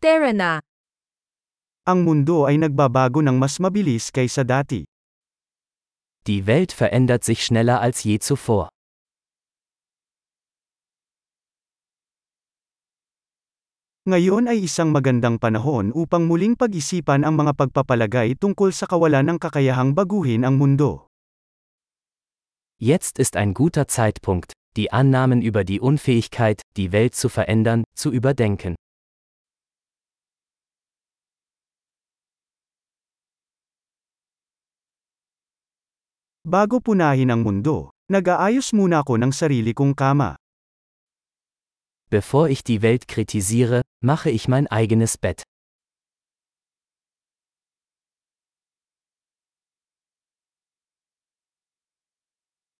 Tara na! Ang mundo ay nagbabago ng mas mabilis kaysa dati. Die Welt verändert sich schneller als je zuvor. Ngayon ay isang magandang panahon upang muling pag-isipan ang mga pagpapalagay tungkol sa kawalan ng kakayahang baguhin ang mundo. Jetzt ist ein guter Zeitpunkt, die Annahmen über die Unfähigkeit, die Welt zu verändern, zu überdenken. Bago punahin ang mundo, nag-aayos muna ako ng sarili kong kama. Bevor ich die Welt kritisiere, mache ich mein eigenes Bett.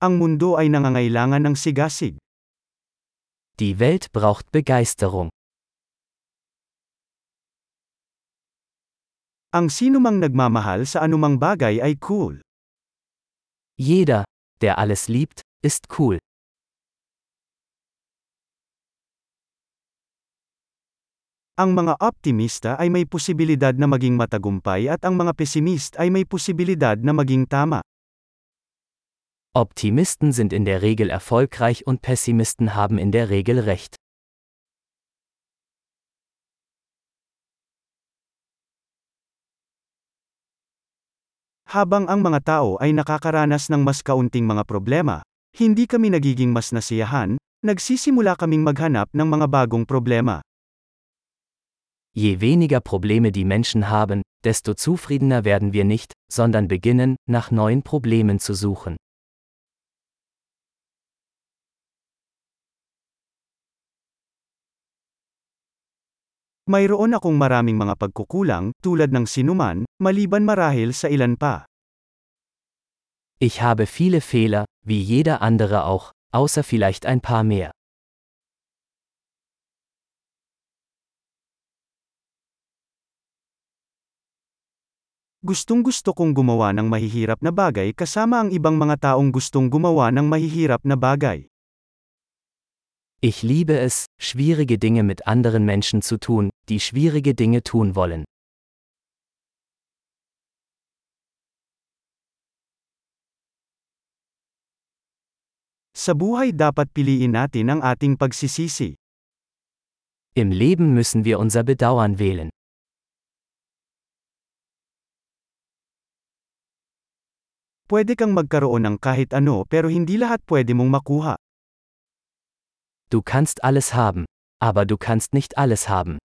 Ang mundo ay nangangailangan ng sigasig. Die Welt braucht Begeisterung. Ang sinumang nagmamahal sa anumang bagay ay cool. Jeder, der alles liebt, ist cool. Ang mga optimista ay may posibilidad na maging matagumpay at ang mga pessimist ay may posibilidad na maging tama. Optimisten sind in der Regel erfolgreich und Pessimisten haben in der Regel recht. Habang ang mga tao ay nakakaranas ng mas kaunting mga problema, hindi kami nagiging mas nasiyahan, nagsisimula kaming maghanap ng mga bagong problema. Je weniger Probleme die Menschen haben, desto zufriedener werden wir nicht, sondern beginnen, nach neuen Problemen zu suchen. Mayroon akong maraming mga pagkukulang, tulad ng sinuman, maliban marahil sa ilan pa. Ich habe viele Fehler, wie jeder andere auch, außer vielleicht ein paar mehr. Gustong-gusto kong gumawa ng mahihirap na bagay kasama ang ibang mga taong gustong gumawa ng mahihirap na bagay. Ich liebe es, schwierige Dinge mit anderen Menschen zu tun, die schwierige Dinge tun wollen. Sa buhay dapat piliin natin ang ating pagsisisi. Im Leben müssen wir unser Bedauern wählen. Pwede kang magkaroon ng kahit ano pero hindi lahat pwede mong makuha. Du kannst alles haben, aber du kannst nicht alles haben.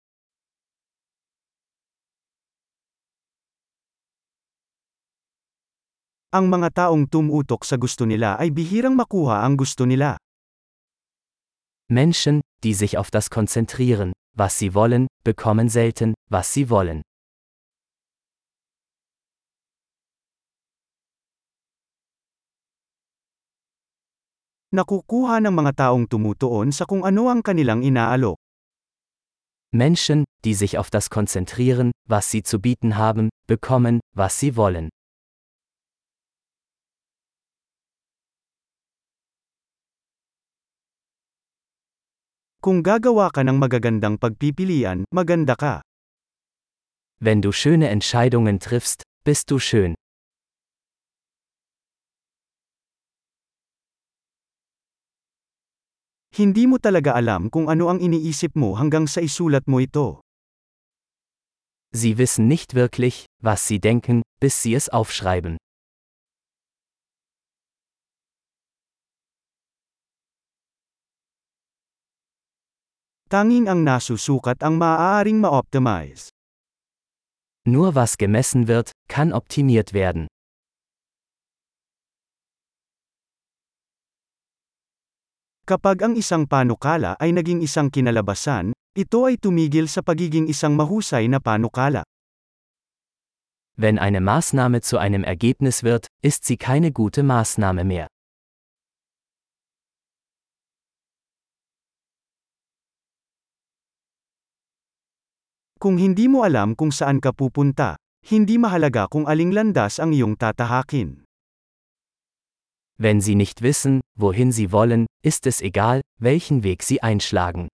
Ang mga taong tumutok sa gusto nila ay bihirang makuha ang gusto nila. Menschen, die sich auf das konzentrieren, was sie wollen, bekommen selten, was sie wollen. Nakukuha ng mga taong tumutuon sa kung ano ang kanilang inaalok. Menschen, die sich auf das konzentrieren, was sie zu bieten haben, bekommen, was sie wollen. Kung gagawa ka ng magagandang pagpipilian, maganda ka. Wenn du schöne Entscheidungen triffst, bist du schön. Hindi mo talaga alam kung ano ang iniisip mo hanggang sa isulat mo ito. Sie wissen nicht wirklich, was sie denken, bis sie es aufschreiben. Tanging ang nasusukat ang maaaring ma-optimize. Nur was gemessen wird, kann optimiert werden. Kapag ang isang panukala ay naging isang kinalabasan, ito ay tumigil sa pagiging isang mahusay na panukala. Wenn eine Maßnahme zu einem Ergebnis wird, ist sie keine gute Maßnahme mehr. Kung hindi mo alam kung saan ka pupunta, hindi mahalaga kung aling landas ang iyong tatahakin. Wenn Sie nicht wissen, wohin Sie wollen, ist es egal, welchen Weg Sie einschlagen.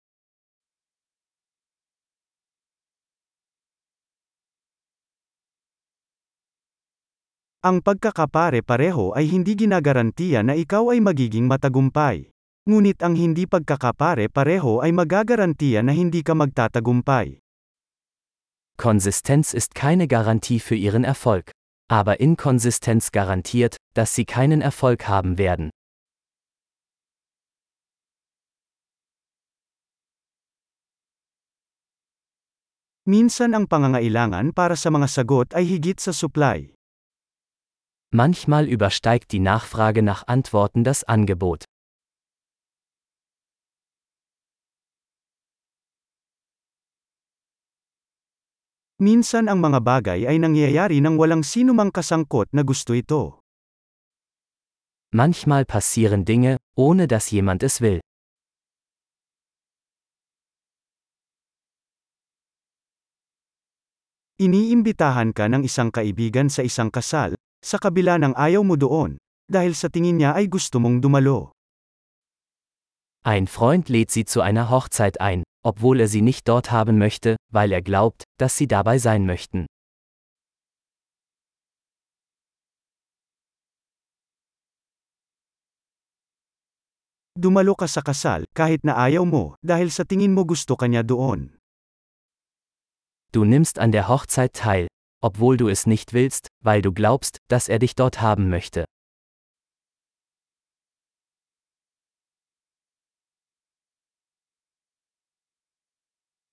Ang pagkakapare-pareho ay hindi ginagarantiya na ikaw ay magiging matagumpay. Ngunit ang hindi pagkakapare-pareho ay magagarantiya na hindi ka magtatagumpay. Konsistenz ist keine Garantie für ihren Erfolg. Aber Inkonsistenz garantiert, dass sie keinen Erfolg haben werden. Minsan ang pangangailangan para sa mga sagot ay higit sa supply. Manchmal übersteigt die Nachfrage nach Antworten das Angebot. Minsan ang mga bagay ay nangyayari nang walang sinumang kasangkot na gusto ito. Manchmal passieren Dinge, ohne dass jemand es will. Iniimbitahan ka ng isang kaibigan sa isang kasal, sa kabila ng ayaw mo doon, dahil sa tingin niya ay gusto mong dumalo. Ein Freund lädt sie zu einer Hochzeit ein, obwohl er sie nicht dort haben möchte, weil er glaubt, dass sie dabei sein möchten. Dumalo ka sa kasal, kahit na ayaw mo, dahil sa tingin mo gusto kanya doon. Du nimmst an der Hochzeit teil, obwohl du es nicht willst, weil du glaubst, dass er dich dort haben möchte.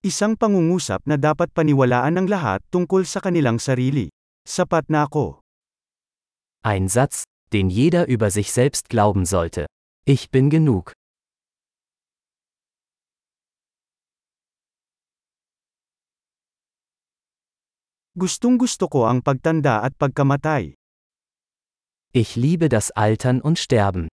Isang pangungusap na dapat paniwalaan ng lahat tungkol sa kanilang sarili. Sapat na ako. Ein Satz, den jeder über sich selbst glauben sollte. Ich bin genug. Gustong gusto ko ang pagtanda at pagkamatay. Ich liebe das Altern und Sterben.